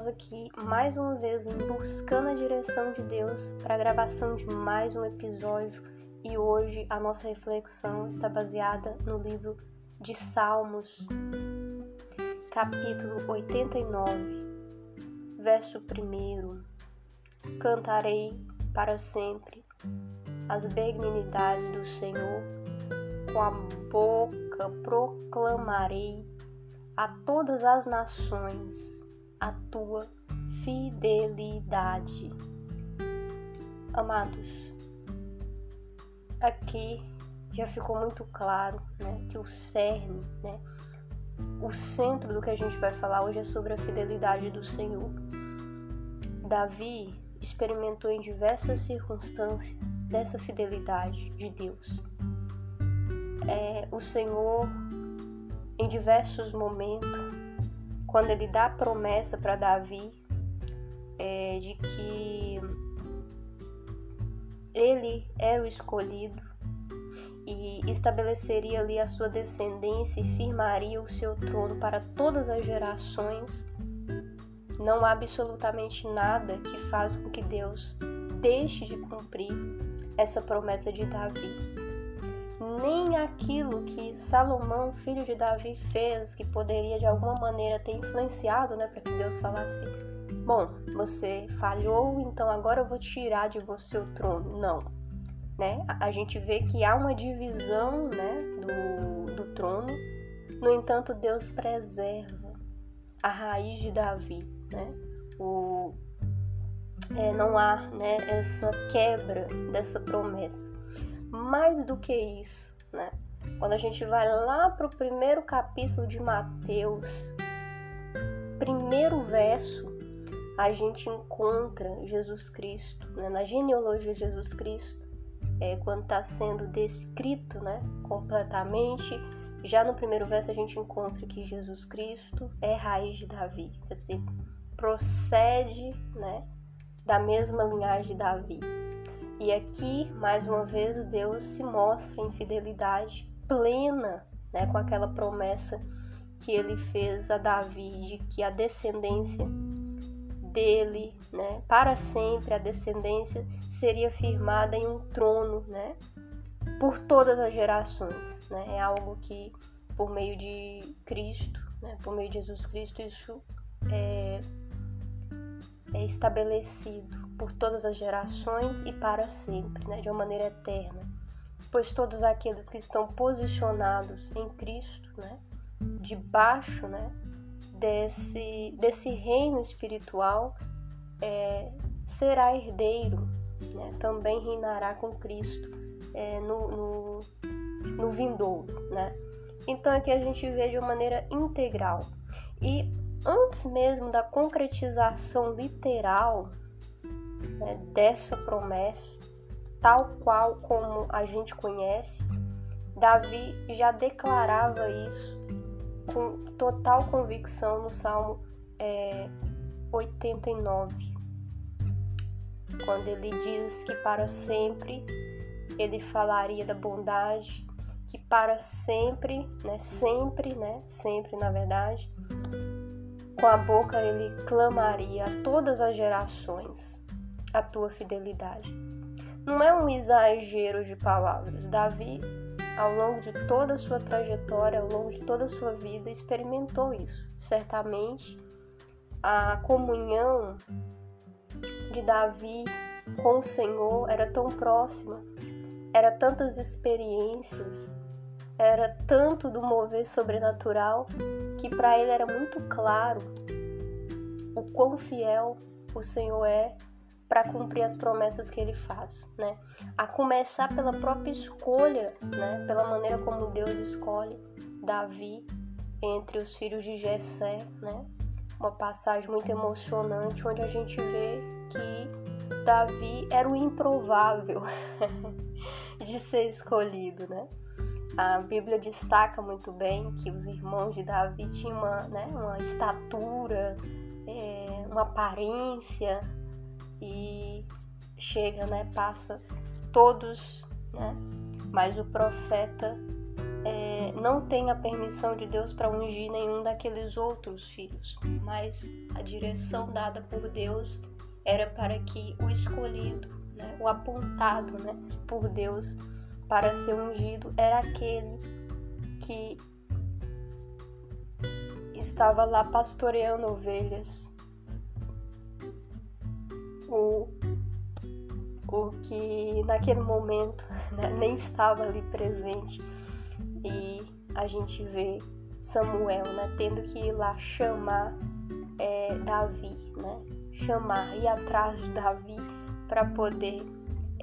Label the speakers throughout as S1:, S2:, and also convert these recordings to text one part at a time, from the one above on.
S1: estamos aqui mais uma vez buscando a direção de Deus para a gravação de mais um episódio e hoje a nossa reflexão está baseada no livro de Salmos, capítulo 89, verso 1. Cantarei para sempre as benignidades do Senhor, com a boca proclamarei a todas as nações a tua fidelidade. Amados, aqui já ficou muito claro né, que o cerne, né, o centro do que a gente vai falar hoje é sobre a fidelidade do Senhor. Davi experimentou em diversas circunstâncias dessa fidelidade de Deus. É, o Senhor em diversos momentos, quando ele dá a promessa para Davi é, de que ele era o escolhido e estabeleceria ali a sua descendência e firmaria o seu trono para todas as gerações, não há absolutamente nada que faz com que Deus deixe de cumprir essa promessa de Davi nem aquilo que Salomão, filho de Davi, fez, que poderia de alguma maneira ter influenciado, né, para que Deus falasse: Bom, você falhou, então agora eu vou tirar de você o trono. Não. Né? A gente vê que há uma divisão né, do, do trono, no entanto, Deus preserva a raiz de Davi. Né? O, é, não há né, essa quebra dessa promessa. Mais do que isso, né? Quando a gente vai lá para o primeiro capítulo de Mateus, primeiro verso, a gente encontra Jesus Cristo, né? na genealogia de Jesus Cristo, é, quando está sendo descrito né, completamente. Já no primeiro verso a gente encontra que Jesus Cristo é raiz de Davi, quer dizer, procede né, da mesma linhagem de Davi. E aqui, mais uma vez, Deus se mostra em fidelidade plena, né, com aquela promessa que ele fez a Davi de que a descendência dele, né, para sempre a descendência seria firmada em um trono, né, por todas as gerações, né? É algo que por meio de Cristo, né, por meio de Jesus Cristo, isso é, é estabelecido por todas as gerações e para sempre, né, de uma maneira eterna. Pois todos aqueles que estão posicionados em Cristo, né, debaixo né, desse, desse reino espiritual, é, será herdeiro, né, também reinará com Cristo é, no, no, no vindouro. Né? Então aqui a gente vê de uma maneira integral. E antes mesmo da concretização literal né, dessa promessa, tal qual como a gente conhece, Davi já declarava isso com total convicção no Salmo é, 89, quando ele diz que para sempre ele falaria da bondade, que para sempre, né, sempre, né, sempre na verdade, com a boca ele clamaria a todas as gerações a tua fidelidade. Não é um exagero de palavras. Davi, ao longo de toda a sua trajetória, ao longo de toda a sua vida, experimentou isso. Certamente, a comunhão de Davi com o Senhor era tão próxima, era tantas experiências, era tanto do mover sobrenatural que para ele era muito claro o quão fiel o Senhor é para cumprir as promessas que ele faz, né? A começar pela própria escolha, né? Pela maneira como Deus escolhe Davi entre os filhos de Jessé, né? Uma passagem muito emocionante onde a gente vê que Davi era o improvável de ser escolhido, né? A Bíblia destaca muito bem que os irmãos de Davi tinham uma, né, uma estatura, é, uma aparência e chega, né, passa todos, né, mas o profeta é, não tem a permissão de Deus para ungir nenhum daqueles outros filhos, mas a direção dada por Deus era para que o escolhido, né, o apontado né, por Deus para ser ungido, era aquele que estava lá pastoreando ovelhas. O, o que naquele momento né, nem estava ali presente. E a gente vê Samuel né, tendo que ir lá chamar é, Davi, né? chamar, ir atrás de Davi para poder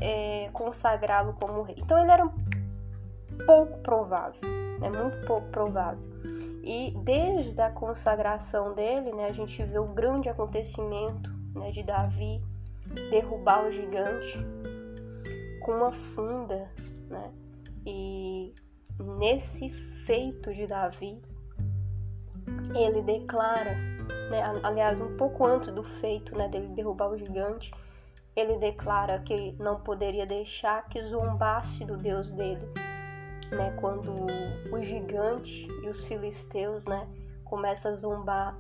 S1: é, consagrá-lo como rei. Então ele era pouco provável, né? muito pouco provável. E desde a consagração dele, né, a gente vê o grande acontecimento né, de Davi derrubar o gigante com uma funda, né? E nesse feito de Davi, ele declara, né, aliás, um pouco antes do feito né, dele derrubar o gigante, ele declara que não poderia deixar que zombasse do Deus dele, né? Quando o gigante e os filisteus, né, começam a zombar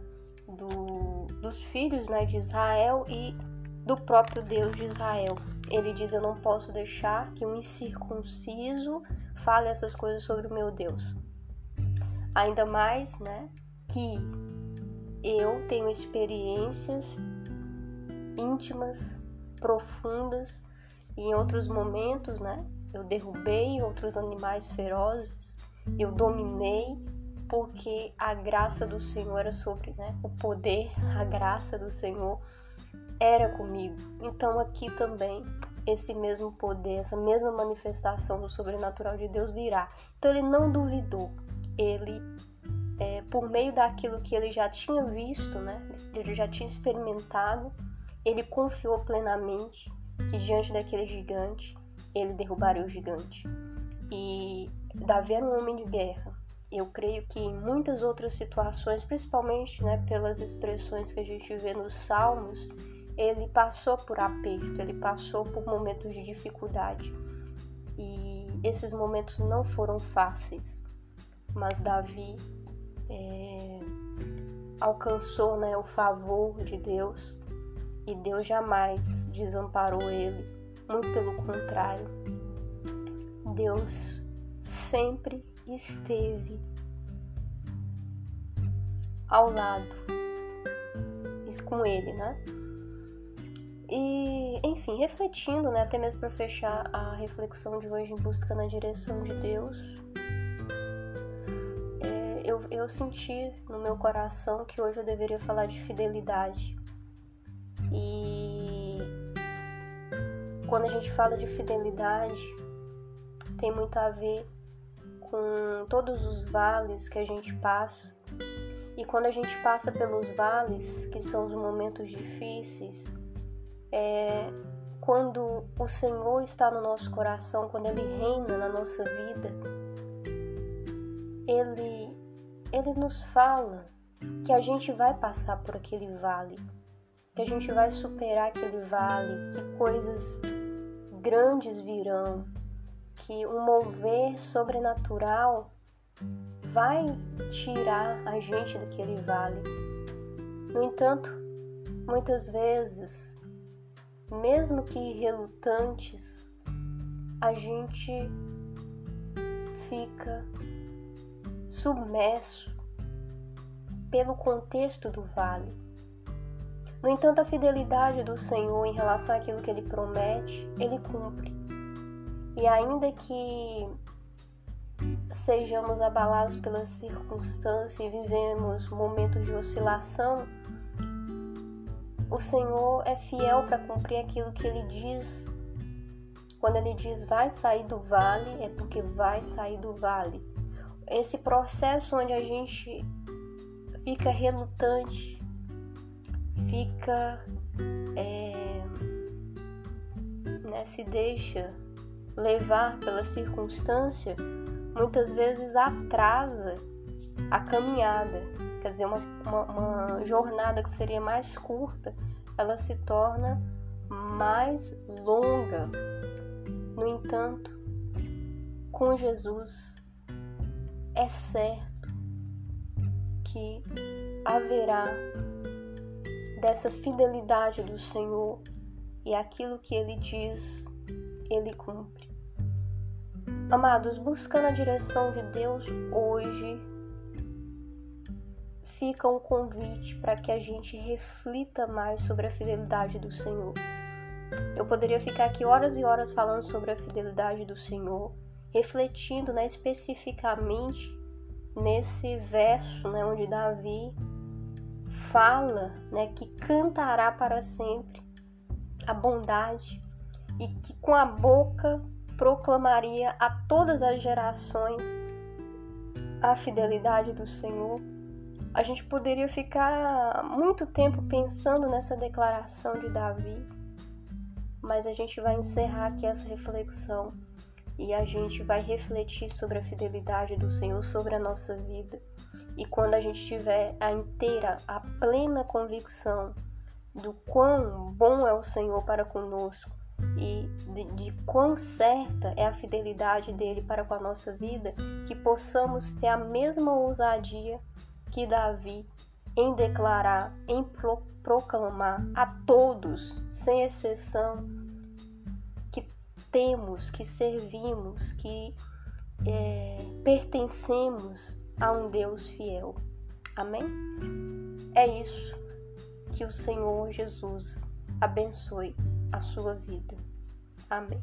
S1: do, dos filhos, né, de Israel e do próprio Deus de Israel. Ele diz: Eu não posso deixar que um incircunciso fale essas coisas sobre o meu Deus. Ainda mais, né, que eu tenho experiências íntimas, profundas, e em outros momentos, né, eu derrubei outros animais ferozes, eu dominei, porque a graça do Senhor era sobre, né? O poder, a graça do Senhor era comigo. Então aqui também esse mesmo poder, essa mesma manifestação do sobrenatural de Deus virá. Então ele não duvidou. Ele, é, por meio daquilo que ele já tinha visto, né? Ele já tinha experimentado, ele confiou plenamente que diante daquele gigante ele derrubaria o gigante. E Davi era um homem de guerra. Eu creio que em muitas outras situações, principalmente né, pelas expressões que a gente vê nos Salmos, ele passou por aperto, ele passou por momentos de dificuldade. E esses momentos não foram fáceis, mas Davi é, alcançou né, o favor de Deus e Deus jamais desamparou ele muito pelo contrário, Deus sempre esteve ao lado com ele, né? E, enfim, refletindo, né, até mesmo para fechar a reflexão de hoje em busca na direção de Deus, é, eu, eu senti no meu coração que hoje eu deveria falar de fidelidade. E quando a gente fala de fidelidade, tem muito a ver com todos os vales que a gente passa. E quando a gente passa pelos vales, que são os momentos difíceis, é quando o Senhor está no nosso coração, quando Ele reina na nossa vida, Ele, Ele nos fala que a gente vai passar por aquele vale, que a gente vai superar aquele vale, que coisas grandes virão, que um mover sobrenatural vai tirar a gente daquele vale. No entanto, muitas vezes, mesmo que relutantes, a gente fica submerso pelo contexto do vale no entanto, a fidelidade do Senhor em relação àquilo que ele promete, ele cumpre. E ainda que sejamos abalados pelas circunstâncias e vivemos momentos de oscilação, o Senhor é fiel para cumprir aquilo que ele diz. Quando ele diz vai sair do vale, é porque vai sair do vale. Esse processo onde a gente fica relutante, fica, é, né, se deixa levar pela circunstância, muitas vezes atrasa a caminhada. Quer dizer, uma, uma, uma jornada que seria mais curta, ela se torna mais longa. No entanto, com Jesus é certo que haverá dessa fidelidade do Senhor e aquilo que ele diz, ele cumpre. Amados, buscando a direção de Deus hoje, fica um convite para que a gente reflita mais sobre a fidelidade do Senhor. Eu poderia ficar aqui horas e horas falando sobre a fidelidade do Senhor, refletindo né, especificamente nesse verso né, onde Davi fala né, que cantará para sempre a bondade e que com a boca proclamaria a todas as gerações a fidelidade do Senhor. A gente poderia ficar muito tempo pensando nessa declaração de Davi, mas a gente vai encerrar aqui essa reflexão e a gente vai refletir sobre a fidelidade do Senhor sobre a nossa vida. E quando a gente tiver a inteira, a plena convicção do quão bom é o Senhor para conosco e de, de quão certa é a fidelidade dele para com a nossa vida, que possamos ter a mesma ousadia que Davi em declarar, em pro, proclamar a todos, sem exceção, temos, que servimos, que é, pertencemos a um Deus fiel. Amém? É isso. Que o Senhor Jesus abençoe a sua vida. Amém.